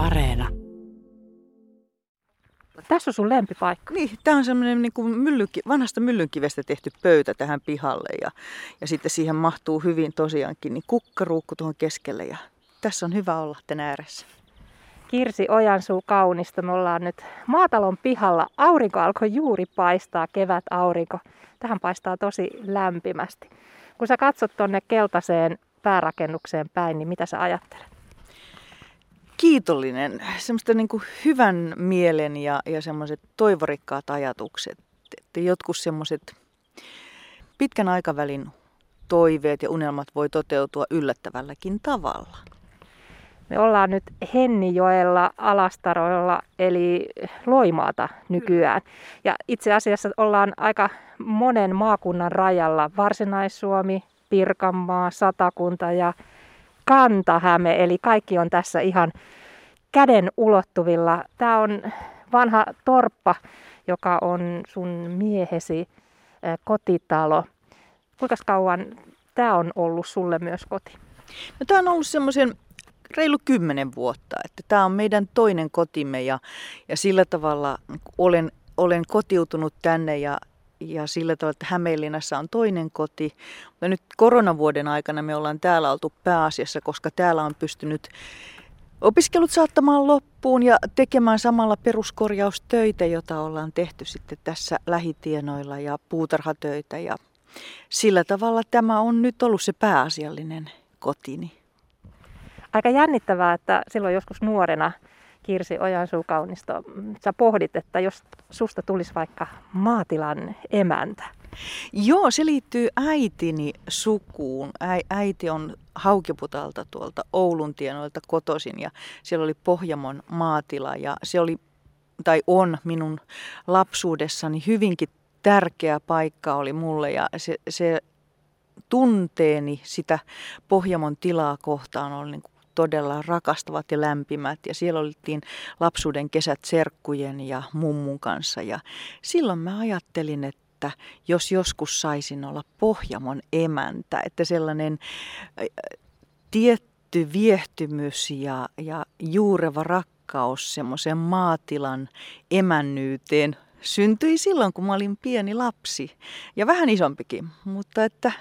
Areena. Tässä on sun lempipaikka. Niin, tämä on semmoinen niin kuin myllynki, vanhasta myllynkivestä tehty pöytä tähän pihalle ja, ja sitten siihen mahtuu hyvin tosiaankin niin kukkaruukku tuohon keskelle ja tässä on hyvä olla tänä ääressä. Kirsi Ojansuu kaunista. Me ollaan nyt maatalon pihalla. Aurinko alkoi juuri paistaa, kevät aurinko. Tähän paistaa tosi lämpimästi. Kun sä katsot tonne keltaiseen päärakennukseen päin, niin mitä sä ajattelet? Kiitollinen, semmoista niin kuin hyvän mielen ja, ja semmoiset toivorikkaat ajatukset. Että jotkut semmoiset pitkän aikavälin toiveet ja unelmat voi toteutua yllättävälläkin tavalla. Me ollaan nyt Hennijoella Alastaroilla eli Loimaata nykyään. Ja itse asiassa ollaan aika monen maakunnan rajalla. Varsinais-Suomi, Pirkanmaa, Satakunta ja Kantahäme. Eli kaikki on tässä ihan käden ulottuvilla. Tämä on vanha torppa, joka on sun miehesi kotitalo. Kuinka kauan tämä on ollut sulle myös koti? No, tämä on ollut semmoisen reilu kymmenen vuotta. Että tämä on meidän toinen kotimme ja, ja sillä tavalla olen, olen kotiutunut tänne ja, ja sillä tavalla, että Hämeenlinnassa on toinen koti. Mutta nyt koronavuoden aikana me ollaan täällä oltu pääasiassa, koska täällä on pystynyt opiskelut saattamaan loppuun ja tekemään samalla peruskorjaustöitä, jota ollaan tehty sitten tässä lähitienoilla ja puutarhatöitä. Ja sillä tavalla tämä on nyt ollut se pääasiallinen kotini aika jännittävää, että silloin joskus nuorena Kirsi Ojansuu kaunisto, sä pohdit, että jos susta tulisi vaikka maatilan emäntä. Joo, se liittyy äitini sukuun. äiti on Haukiputalta tuolta Oulun tienoilta kotoisin ja siellä oli Pohjamon maatila ja se oli tai on minun lapsuudessani hyvinkin tärkeä paikka oli mulle ja se, se tunteeni sitä Pohjamon tilaa kohtaan oli niin todella rakastavat ja lämpimät. Ja siellä oltiin lapsuuden kesät serkkujen ja mummun kanssa. Ja silloin mä ajattelin, että jos joskus saisin olla Pohjamon emäntä, että sellainen tietty viehtymys ja, ja juureva rakkaus semmoisen maatilan emännyyteen syntyi silloin, kun mä olin pieni lapsi ja vähän isompikin, mutta että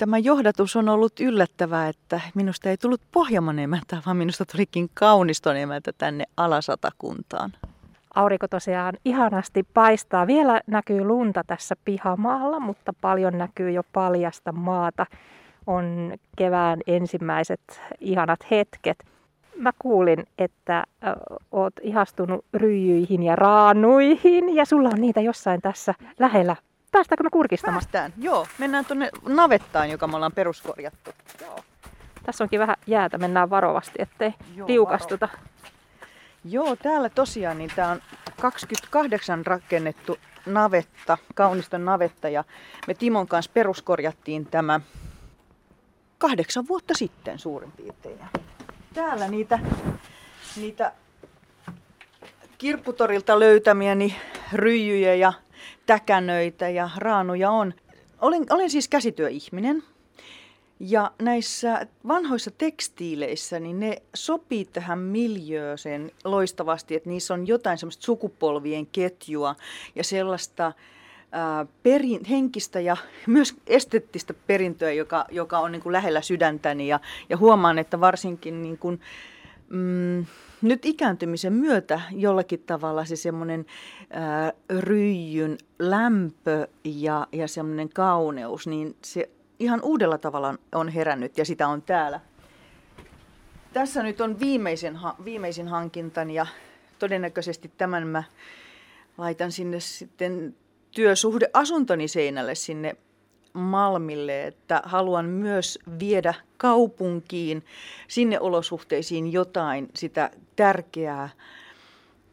Tämä johdatus on ollut yllättävää, että minusta ei tullut Pohjaman emäntä, vaan minusta tulikin kauniston emäntä tänne Alasatakuntaan. Aurinko tosiaan ihanasti paistaa. Vielä näkyy lunta tässä pihamaalla, mutta paljon näkyy jo paljasta maata. On kevään ensimmäiset ihanat hetket. Mä kuulin, että oot ihastunut ryijyihin ja raanuihin ja sulla on niitä jossain tässä lähellä Päästäänkö me kurkistamaan? Päästään, joo. Mennään tuonne navettaan, joka me ollaan peruskorjattu. Joo. Tässä onkin vähän jäätä, mennään varovasti, ettei joo, liukastuta. Varo. Joo, täällä tosiaan niin tämä on 28 rakennettu navetta, kauniston navetta ja me Timon kanssa peruskorjattiin tämä kahdeksan vuotta sitten suurin piirtein. Täällä niitä, niitä kirpputorilta löytämiäni ryijyjä ja täkänöitä ja raanuja on. Olen, olen siis käsityöihminen ja näissä vanhoissa tekstiileissä, niin ne sopii tähän miljööseen loistavasti, että niissä on jotain semmoista sukupolvien ketjua ja sellaista ää, perin, henkistä ja myös esteettistä perintöä, joka, joka on niin kuin lähellä sydäntäni. Ja, ja huomaan, että varsinkin niin kuin, mm, nyt ikääntymisen myötä jollakin tavalla se semmoinen ryijyn lämpö ja, ja semmoinen kauneus, niin se ihan uudella tavalla on herännyt ja sitä on täällä. Tässä nyt on viimeisen, viimeisin hankintani ja todennäköisesti tämän mä laitan sinne sitten työsuhdeasuntoni seinälle sinne Malmille, että haluan myös viedä kaupunkiin, sinne olosuhteisiin jotain sitä tärkeää,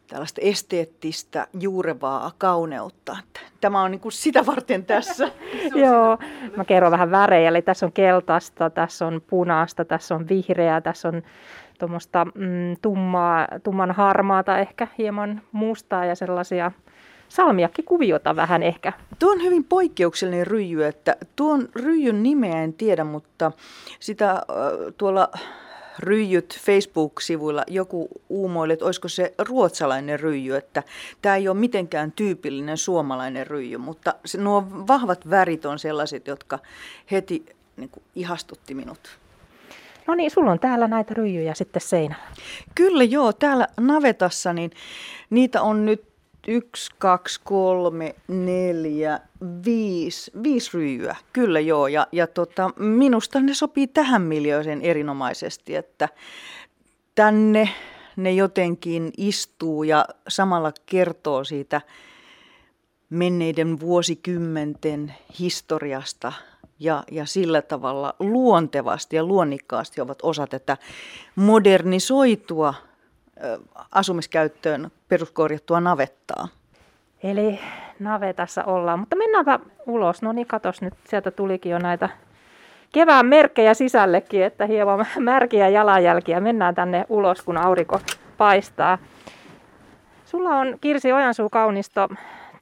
tällaista esteettistä, juurevaa kauneutta. Tämä on niin kuin sitä varten tässä. Joo, mä kerron vähän värejä. Eli tässä on keltaista, tässä on punaista, tässä on vihreää, tässä on tuommoista mm, tummaa, tumman harmaata, ehkä hieman mustaa ja sellaisia salmiakkikuviota vähän ehkä. Tuo on hyvin poikkeuksellinen ryijy, että tuon ryijyn nimeä en tiedä, mutta sitä äh, tuolla ryijyt Facebook-sivuilla joku uumoille, että olisiko se ruotsalainen ryijy, että tämä ei ole mitenkään tyypillinen suomalainen ryijy, mutta se, nuo vahvat värit on sellaiset, jotka heti niin kuin, ihastutti minut. No niin, sulla on täällä näitä ryijyjä sitten seinällä. Kyllä joo, täällä navetassa niin niitä on nyt yksi, kaksi, kolme, neljä, viisi, viisi ryijyä. Kyllä joo, ja, ja tota, minusta ne sopii tähän miljoisen erinomaisesti, että tänne ne jotenkin istuu ja samalla kertoo siitä menneiden vuosikymmenten historiasta ja, ja sillä tavalla luontevasti ja luonnikkaasti ovat osa tätä modernisoitua asumiskäyttöön peruskorjattua navettaa. Eli navetassa ollaan, mutta mennäänpä ulos. No niin, katos nyt, sieltä tulikin jo näitä kevään merkkejä sisällekin, että hieman märkiä jalanjälkiä. Mennään tänne ulos, kun aurinko paistaa. Sulla on Kirsi Ojansuu kaunisto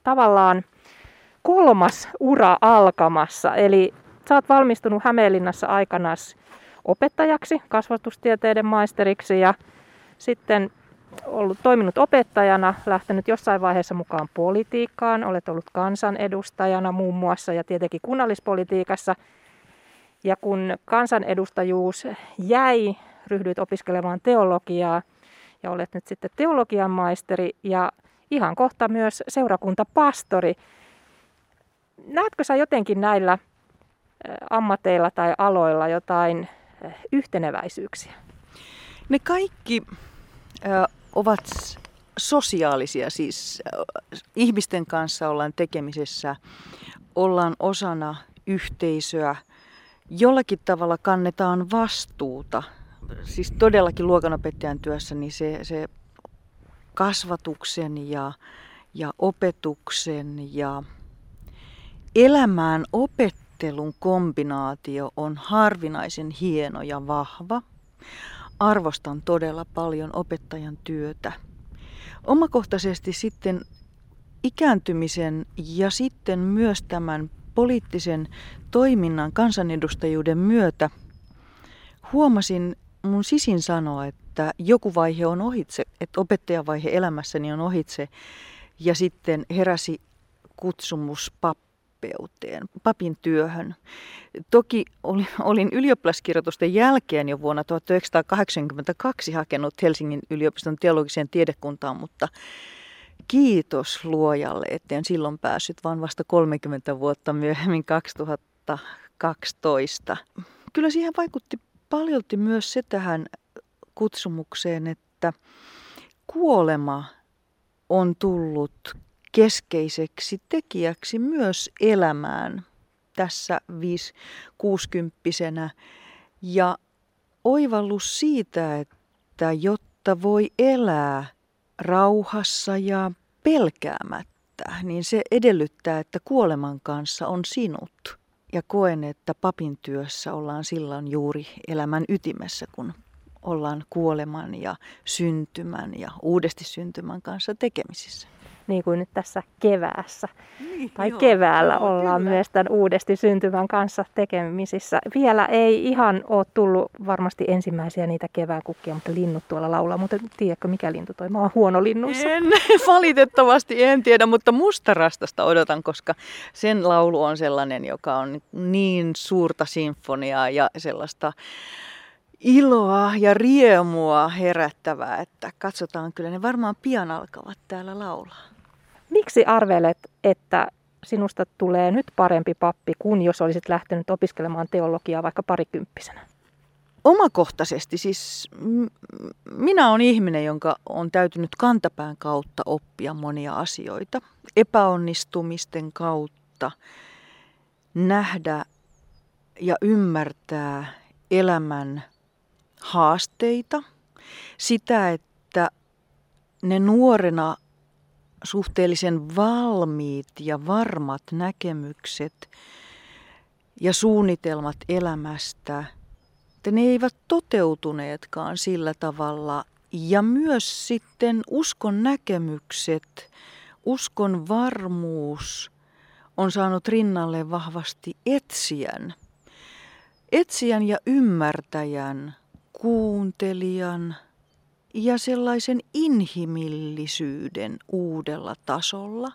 tavallaan kolmas ura alkamassa, eli sä oot valmistunut Hämeenlinnassa aikanaan opettajaksi, kasvatustieteiden maisteriksi ja sitten ollut toiminut opettajana, lähtenyt jossain vaiheessa mukaan politiikkaan, olet ollut kansanedustajana muun muassa ja tietenkin kunnallispolitiikassa. Ja kun kansanedustajuus jäi, ryhdyit opiskelemaan teologiaa ja olet nyt sitten teologian maisteri ja ihan kohta myös seurakuntapastori. Näetkö sä jotenkin näillä ammateilla tai aloilla jotain yhteneväisyyksiä? Ne kaikki ö, ovat sosiaalisia, siis ihmisten kanssa ollaan tekemisessä, ollaan osana yhteisöä, jollakin tavalla kannetaan vastuuta. Siis todellakin luokanopettajan työssä niin se, se kasvatuksen ja, ja opetuksen ja elämään opettelun kombinaatio on harvinaisen hieno ja vahva arvostan todella paljon opettajan työtä. Omakohtaisesti sitten ikääntymisen ja sitten myös tämän poliittisen toiminnan kansanedustajuuden myötä huomasin mun sisin sanoa, että joku vaihe on ohitse, että opettajavaihe elämässäni on ohitse ja sitten heräsi kutsumus pap pappeuteen, papin työhön. Toki olin ylioppilaskirjoitusten jälkeen jo vuonna 1982 hakenut Helsingin yliopiston teologiseen tiedekuntaan, mutta kiitos luojalle, etten silloin päässyt, vaan vasta 30 vuotta myöhemmin 2012. Kyllä siihen vaikutti paljolti myös se tähän kutsumukseen, että kuolema on tullut keskeiseksi tekijäksi myös elämään tässä 5-60 ja oivallus siitä, että jotta voi elää rauhassa ja pelkäämättä, niin se edellyttää, että kuoleman kanssa on sinut. Ja koen, että papin työssä ollaan silloin juuri elämän ytimessä, kun ollaan kuoleman ja syntymän ja uudesti syntymän kanssa tekemisissä niin kuin nyt tässä keväässä. Niin, tai joo, keväällä joo, ollaan kyllä. myös tämän uudesti syntymän kanssa tekemisissä. Vielä ei ihan ole tullut varmasti ensimmäisiä niitä kevään kukkia, mutta linnut tuolla laulaa. Mutta tiedätkö mikä lintu toi? Mä oon huono linnussa. En, valitettavasti en tiedä, mutta mustarastasta odotan, koska sen laulu on sellainen, joka on niin suurta sinfoniaa ja sellaista iloa ja riemua herättävää, että katsotaan, kyllä ne varmaan pian alkavat täällä laulaa. Miksi arvelet, että sinusta tulee nyt parempi pappi kuin jos olisit lähtenyt opiskelemaan teologiaa vaikka parikymppisenä? Omakohtaisesti siis minä olen ihminen, jonka on täytynyt kantapään kautta oppia monia asioita. Epäonnistumisten kautta nähdä ja ymmärtää elämän haasteita. Sitä, että ne nuorena suhteellisen valmiit ja varmat näkemykset ja suunnitelmat elämästä, että ne eivät toteutuneetkaan sillä tavalla. Ja myös sitten uskon näkemykset, uskon varmuus on saanut rinnalle vahvasti etsijän. Etsijän ja ymmärtäjän, kuuntelijan ja sellaisen inhimillisyyden uudella tasolla.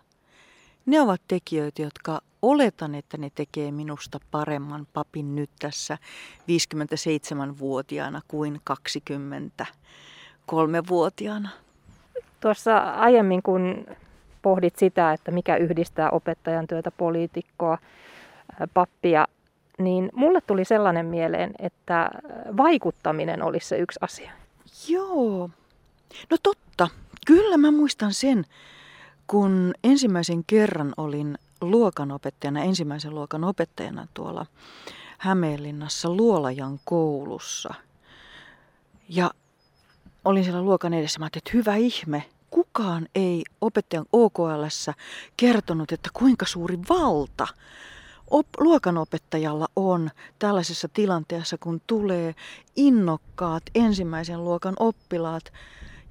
Ne ovat tekijöitä, jotka oletan, että ne tekee minusta paremman papin nyt tässä 57-vuotiaana kuin 23-vuotiaana. Tuossa aiemmin, kun pohdit sitä, että mikä yhdistää opettajan työtä, poliitikkoa, pappia, niin mulle tuli sellainen mieleen, että vaikuttaminen olisi se yksi asia. Joo. No totta. Kyllä mä muistan sen, kun ensimmäisen kerran olin luokanopettajana, ensimmäisen luokan opettajana tuolla Hämeenlinnassa Luolajan koulussa. Ja olin siellä luokan edessä. Mä että hyvä ihme, kukaan ei opettajan OKL kertonut, että kuinka suuri valta op- luokanopettajalla on tällaisessa tilanteessa, kun tulee innokkaat ensimmäisen luokan oppilaat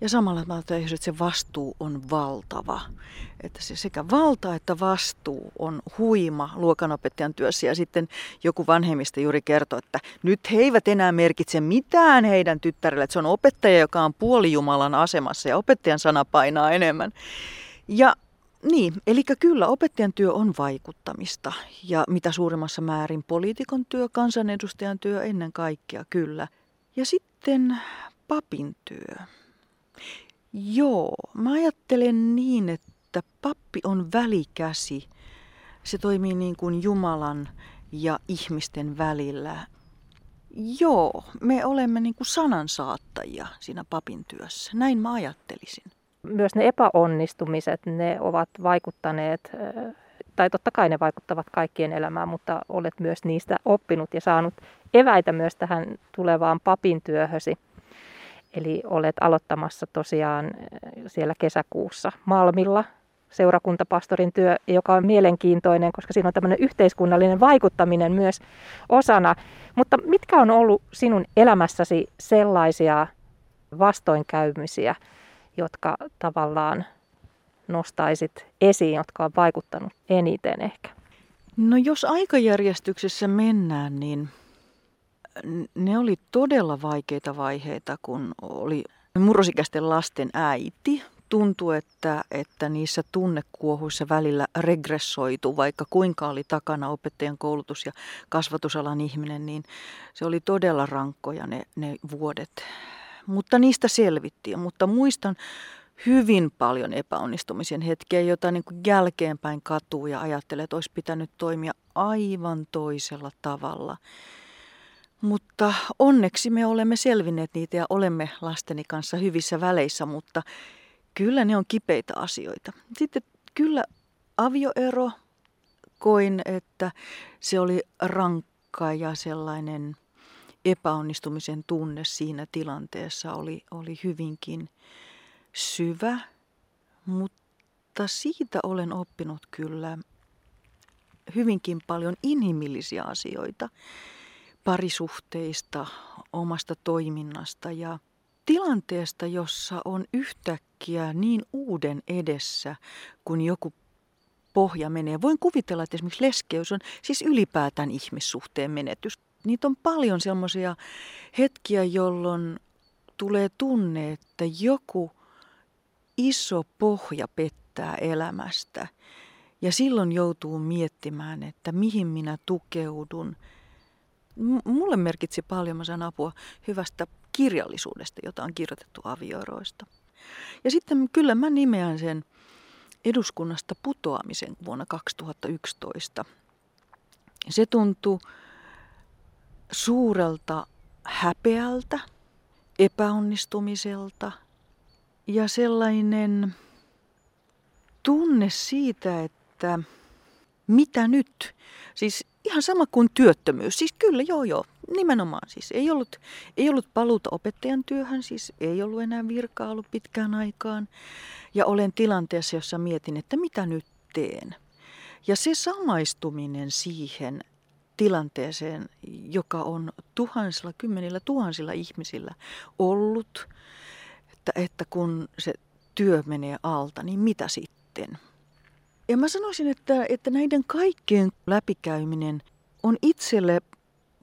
ja samalla mä että se vastuu on valtava. Että se sekä valta että vastuu on huima luokanopettajan työssä. Ja sitten joku vanhemmista juuri kertoi, että nyt he eivät enää merkitse mitään heidän tyttärelle. Että se on opettaja, joka on puolijumalan asemassa ja opettajan sana painaa enemmän. Ja niin, eli kyllä opettajan työ on vaikuttamista ja mitä suurimmassa määrin poliitikon työ, kansanedustajan työ ennen kaikkea kyllä. Ja sitten papin työ. Joo, mä ajattelen niin, että pappi on välikäsi. Se toimii niin kuin Jumalan ja ihmisten välillä. Joo, me olemme niin kuin sanansaattajia siinä papin työssä. Näin mä ajattelisin. Myös ne epäonnistumiset, ne ovat vaikuttaneet, tai totta kai ne vaikuttavat kaikkien elämään, mutta olet myös niistä oppinut ja saanut eväitä myös tähän tulevaan papin työhösi. Eli olet aloittamassa tosiaan siellä kesäkuussa Malmilla seurakuntapastorin työ, joka on mielenkiintoinen, koska siinä on tämmöinen yhteiskunnallinen vaikuttaminen myös osana. Mutta mitkä on ollut sinun elämässäsi sellaisia vastoinkäymisiä, jotka tavallaan nostaisit esiin, jotka on vaikuttanut eniten ehkä? No jos aikajärjestyksessä mennään, niin ne oli todella vaikeita vaiheita, kun oli murrosikäisten lasten äiti. Tuntui, että, että niissä tunnekuohuissa välillä regressoitu, vaikka kuinka oli takana opettajan koulutus ja kasvatusalan ihminen, niin se oli todella rankkoja ne, ne vuodet. Mutta niistä selvittiin. Mutta muistan hyvin paljon epäonnistumisen hetkiä, joita niin kuin jälkeenpäin katuu ja ajattelee, että olisi pitänyt toimia aivan toisella tavalla. Mutta onneksi me olemme selvinneet niitä ja olemme lasteni kanssa hyvissä väleissä, mutta kyllä ne on kipeitä asioita. Sitten kyllä avioero, koin, että se oli rankka ja sellainen epäonnistumisen tunne siinä tilanteessa oli, oli hyvinkin syvä, mutta siitä olen oppinut kyllä hyvinkin paljon inhimillisiä asioita parisuhteista, omasta toiminnasta ja tilanteesta, jossa on yhtäkkiä niin uuden edessä, kun joku pohja menee. Voin kuvitella, että esimerkiksi leskeys on siis ylipäätään ihmissuhteen menetys. Niitä on paljon sellaisia hetkiä, jolloin tulee tunne, että joku iso pohja pettää elämästä. Ja silloin joutuu miettimään, että mihin minä tukeudun – mulle merkitsi paljon, mä sain apua hyvästä kirjallisuudesta, jota on kirjoitettu avioeroista. Ja sitten kyllä mä nimeän sen eduskunnasta putoamisen vuonna 2011. Se tuntui suurelta häpeältä, epäonnistumiselta ja sellainen tunne siitä, että mitä nyt? Siis ihan sama kuin työttömyys. Siis kyllä, joo joo, nimenomaan. Siis ei ollut, ei ollut paluuta opettajan työhön, siis ei ollut enää virkaa ollut pitkään aikaan. Ja olen tilanteessa, jossa mietin, että mitä nyt teen. Ja se samaistuminen siihen tilanteeseen, joka on tuhansilla, kymmenillä tuhansilla ihmisillä ollut, että, että kun se työ menee alta, niin mitä sitten? Ja mä sanoisin, että, että näiden kaikkien läpikäyminen on itselle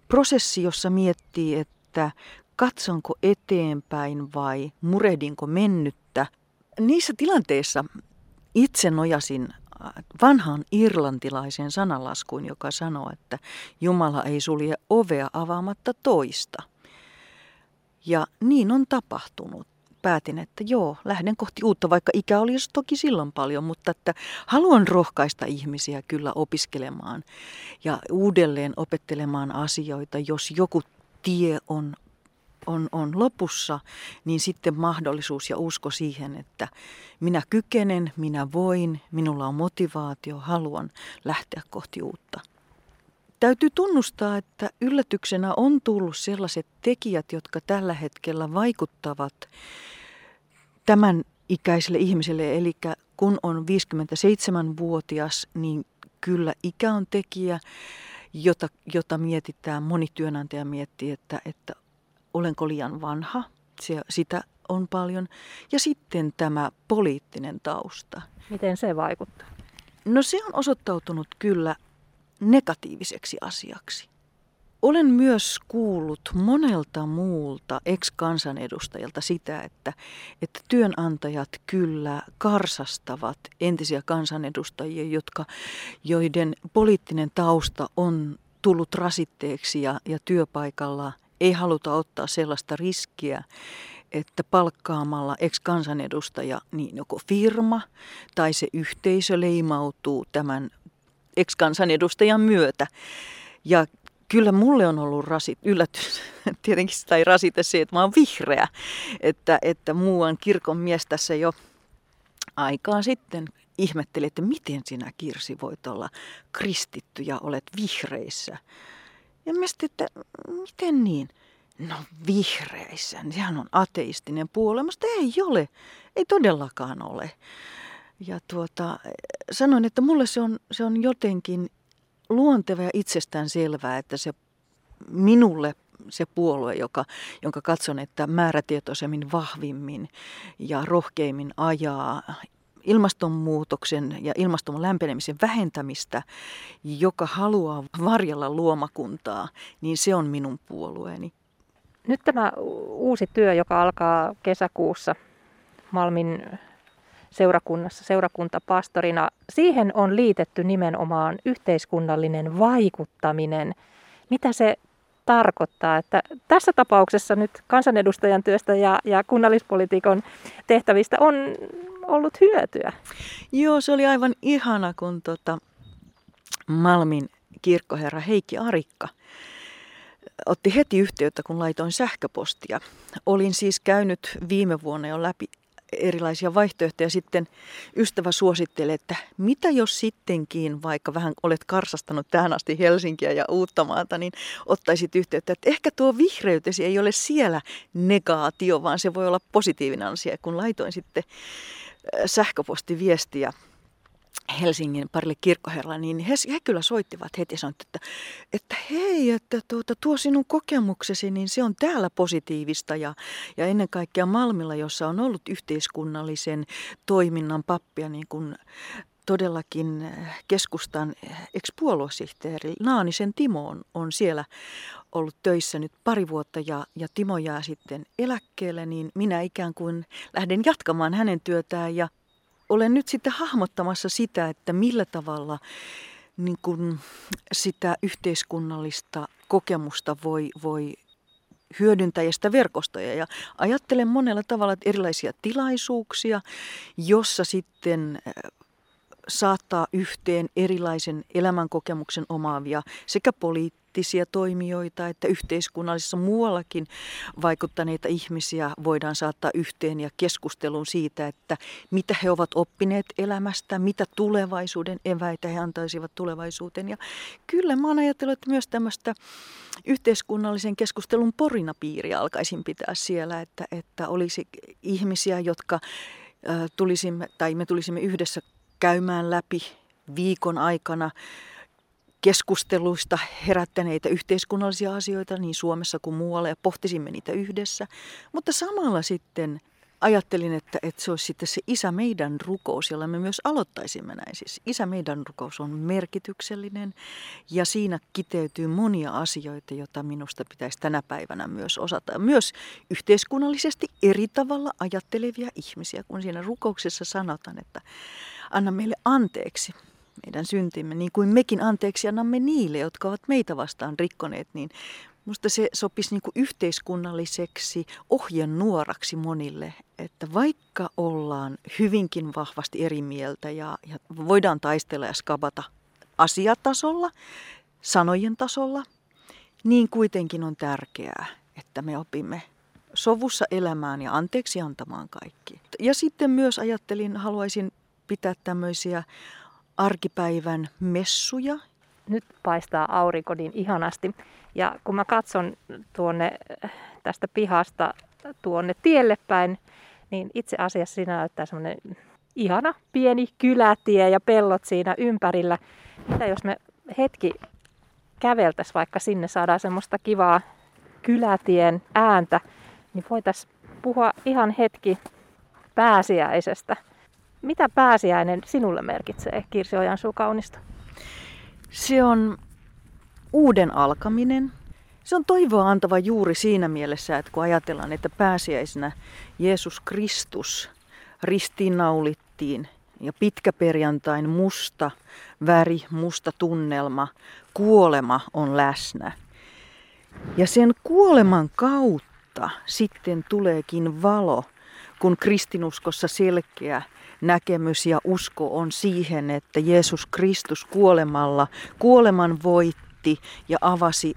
prosessi, jossa miettii, että katsonko eteenpäin vai murehdinko mennyttä. Niissä tilanteissa itse nojasin vanhaan irlantilaiseen sanalaskuun, joka sanoo, että Jumala ei sulje ovea avaamatta toista. Ja niin on tapahtunut. Päätin, että joo, lähden kohti uutta, vaikka ikä oli toki silloin paljon, mutta että haluan rohkaista ihmisiä kyllä opiskelemaan ja uudelleen opettelemaan asioita, jos joku tie on on, on lopussa, niin sitten mahdollisuus ja usko siihen, että minä kykenen, minä voin, minulla on motivaatio, haluan lähteä kohti uutta. Täytyy tunnustaa, että yllätyksenä on tullut sellaiset tekijät, jotka tällä hetkellä vaikuttavat tämän ikäiselle ihmiselle. Eli kun on 57-vuotias, niin kyllä ikä on tekijä, jota, jota mietitään, moni työnantaja miettii, että, että olenko liian vanha, se, sitä on paljon. Ja sitten tämä poliittinen tausta. Miten se vaikuttaa? No se on osoittautunut kyllä negatiiviseksi asiaksi. Olen myös kuullut monelta muulta ex-kansanedustajalta sitä, että, että työnantajat kyllä karsastavat entisiä kansanedustajia, jotka, joiden poliittinen tausta on tullut rasitteeksi ja, ja työpaikalla – ei haluta ottaa sellaista riskiä, että palkkaamalla ex-kansanedustaja, niin joko firma tai se yhteisö leimautuu tämän ex-kansanedustajan myötä. Ja kyllä mulle on ollut rasit, yllätys, tietenkin sitä ei rasita se, että mä oon vihreä, että, että muuan kirkon mies tässä jo aikaa sitten ihmetteli, että miten sinä Kirsi voit olla kristitty ja olet vihreissä. Ja mä sitten, että miten niin? No vihreissä, sehän on ateistinen puolue, mutta ei ole, ei todellakaan ole. Ja tuota, sanoin, että mulle se on, se on jotenkin luonteva ja itsestään selvää, että se minulle se puolue, joka, jonka katson, että määrätietoisemmin, vahvimmin ja rohkeimmin ajaa ilmastonmuutoksen ja ilmaston lämpenemisen vähentämistä, joka haluaa varjella luomakuntaa, niin se on minun puolueeni. Nyt tämä uusi työ, joka alkaa kesäkuussa Malmin seurakunnassa seurakuntapastorina, siihen on liitetty nimenomaan yhteiskunnallinen vaikuttaminen. Mitä se tarkoittaa, että tässä tapauksessa nyt kansanedustajan työstä ja, ja kunnallispolitiikon tehtävistä on ollut hyötyä. Joo, se oli aivan ihana, kun tota Malmin kirkkoherra Heikki Arikka otti heti yhteyttä, kun laitoin sähköpostia. Olin siis käynyt viime vuonna jo läpi erilaisia vaihtoehtoja. Sitten ystävä suositteli, että mitä jos sittenkin, vaikka vähän olet karsastanut tähän asti Helsinkiä ja Uuttamaata, niin ottaisit yhteyttä, että ehkä tuo vihreytesi ei ole siellä negaatio, vaan se voi olla positiivinen asia. Kun laitoin sitten sähköpostiviestiä Helsingin parille kirkkoherralle, niin he, he kyllä soittivat heti sanoivat, että, että hei, että tuota, tuo sinun kokemuksesi, niin se on täällä positiivista ja, ja ennen kaikkea Malmilla, jossa on ollut yhteiskunnallisen toiminnan pappia, niin kuin todellakin keskustan ex-puoluesihteeri Naanisen Timo on, on siellä ollut töissä nyt pari vuotta ja, ja Timo jää sitten eläkkeelle, niin minä ikään kuin lähden jatkamaan hänen työtään ja olen nyt sitten hahmottamassa sitä, että millä tavalla niin kuin sitä yhteiskunnallista kokemusta voi, voi sitä verkostoja. Ja ajattelen monella tavalla erilaisia tilaisuuksia, jossa sitten saattaa yhteen erilaisen elämänkokemuksen omaavia sekä poliittisia toimijoita että yhteiskunnallisessa muuallakin vaikuttaneita ihmisiä voidaan saattaa yhteen ja keskustelun siitä, että mitä he ovat oppineet elämästä, mitä tulevaisuuden eväitä he antaisivat tulevaisuuteen. Ja kyllä mä oon ajatellut, että myös tämmöistä yhteiskunnallisen keskustelun porinapiiriä alkaisin pitää siellä, että, että olisi ihmisiä, jotka tulisimme, tai me tulisimme yhdessä käymään läpi viikon aikana keskusteluista herättäneitä yhteiskunnallisia asioita niin Suomessa kuin muualla ja pohtisimme niitä yhdessä. Mutta samalla sitten ajattelin, että, että se olisi sitten se Isä meidän rukous, jolla me myös aloittaisimme näin. Siis Isä meidän rukous on merkityksellinen ja siinä kiteytyy monia asioita, joita minusta pitäisi tänä päivänä myös osata. Myös yhteiskunnallisesti eri tavalla ajattelevia ihmisiä, kun siinä rukouksessa sanotaan, että anna meille anteeksi meidän syntimme, niin kuin mekin anteeksi annamme niille, jotka ovat meitä vastaan rikkoneet, niin Minusta se sopisi niin kuin yhteiskunnalliseksi ohjenuoraksi monille, että vaikka ollaan hyvinkin vahvasti eri mieltä ja, ja voidaan taistella ja skabata asiatasolla, sanojen tasolla, niin kuitenkin on tärkeää, että me opimme sovussa elämään ja anteeksi antamaan kaikki. Ja sitten myös ajattelin, haluaisin pitää tämmöisiä arkipäivän messuja. Nyt paistaa aurinko niin ihanasti. Ja kun mä katson tuonne tästä pihasta tuonne tielle päin, niin itse asiassa siinä näyttää semmoinen ihana pieni kylätie ja pellot siinä ympärillä. Mitä jos me hetki käveltäisiin vaikka sinne, saadaan semmoista kivaa kylätien ääntä, niin voitaisiin puhua ihan hetki pääsiäisestä. Mitä pääsiäinen sinulle merkitsee, Kirsi Ojansuu kaunista? Se on uuden alkaminen. Se on toivoa antava juuri siinä mielessä, että kun ajatellaan, että pääsiäisenä Jeesus Kristus ristiinnaulittiin ja pitkäperjantain musta väri, musta tunnelma, kuolema on läsnä. Ja sen kuoleman kautta sitten tuleekin valo, kun kristinuskossa selkeä näkemys ja usko on siihen, että Jeesus Kristus kuolemalla kuoleman voitti ja avasi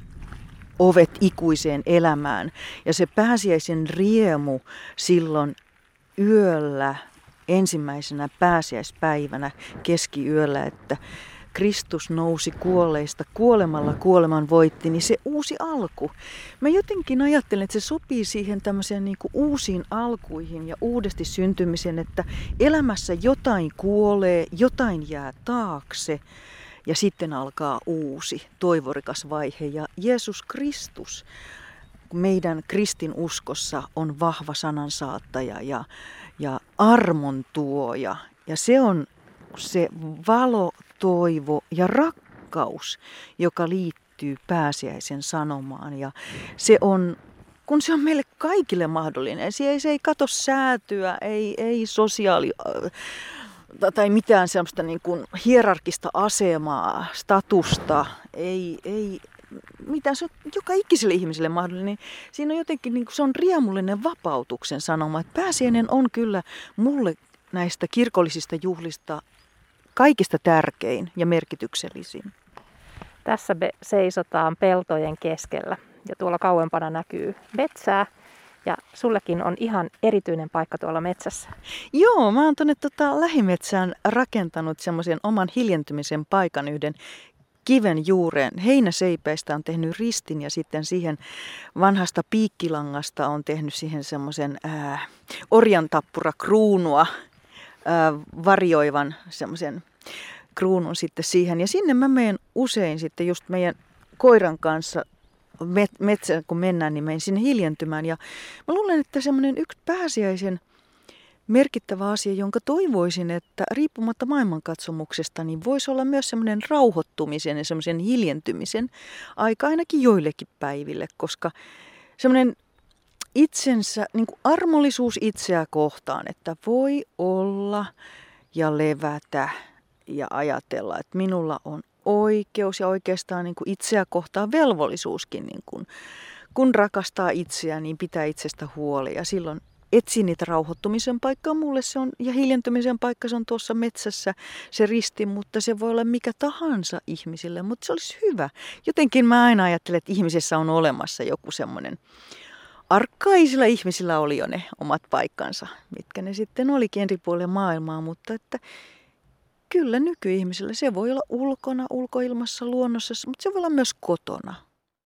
ovet ikuiseen elämään. Ja se pääsiäisen riemu silloin yöllä, ensimmäisenä pääsiäispäivänä keskiyöllä, että Kristus nousi kuolleista, kuolemalla kuoleman voitti, niin se uusi alku. Mä jotenkin ajattelen, että se sopii siihen tämmöiseen niin kuin uusiin alkuihin ja uudesti syntymiseen, että elämässä jotain kuolee, jotain jää taakse ja sitten alkaa uusi, toivorikas vaihe. Ja Jeesus Kristus meidän kristin uskossa on vahva sanansaattaja ja, ja armon tuoja. Ja se on se valo, toivo ja rakkaus, joka liittyy pääsiäisen sanomaan. Ja se on, kun se on meille kaikille mahdollinen, se ei, se ei kato säätyä, ei, ei sosiaali tai mitään semmoista niin kuin hierarkista asemaa, statusta, ei, ei mitä se on joka ikiselle ihmiselle mahdollinen, siinä on jotenkin, niin kuin, se on riemullinen vapautuksen sanoma. Että pääsiäinen on kyllä mulle näistä kirkollisista juhlista kaikista tärkein ja merkityksellisin. Tässä me seisotaan peltojen keskellä ja tuolla kauempana näkyy metsää. Ja sullekin on ihan erityinen paikka tuolla metsässä. Joo, mä oon tuonne tota lähimetsään rakentanut semmoisen oman hiljentymisen paikan yhden kiven juureen. Heinäseipäistä on tehnyt ristin ja sitten siihen vanhasta piikkilangasta on tehnyt siihen semmoisen orjantappura kruunua varjoivan semmoisen kruunun sitten siihen. Ja sinne mä menen usein sitten just meidän koiran kanssa metsään, kun mennään, niin menen sinne hiljentymään. Ja mä luulen, että semmoinen yksi pääsiäisen merkittävä asia, jonka toivoisin, että riippumatta maailmankatsomuksesta, niin voisi olla myös semmoinen rauhoittumisen ja semmoisen hiljentymisen aika ainakin joillekin päiville, koska semmoinen itsensä, niin kuin armollisuus itseä kohtaan, että voi olla ja levätä ja ajatella, että minulla on oikeus ja oikeastaan niin kuin itseä kohtaan velvollisuuskin, niin kuin, kun rakastaa itseä, niin pitää itsestä huoli ja silloin etsin niitä rauhoittumisen paikkaa. Mulle se on, ja hiljentymisen paikka se on tuossa metsässä se risti, mutta se voi olla mikä tahansa ihmisille, mutta se olisi hyvä. Jotenkin mä aina ajattelen, että ihmisessä on olemassa joku semmoinen arkkaisilla ihmisillä oli jo ne omat paikkansa, mitkä ne sitten olikin eri puolilla maailmaa, mutta että kyllä nykyihmisillä se voi olla ulkona, ulkoilmassa, luonnossa, mutta se voi olla myös kotona.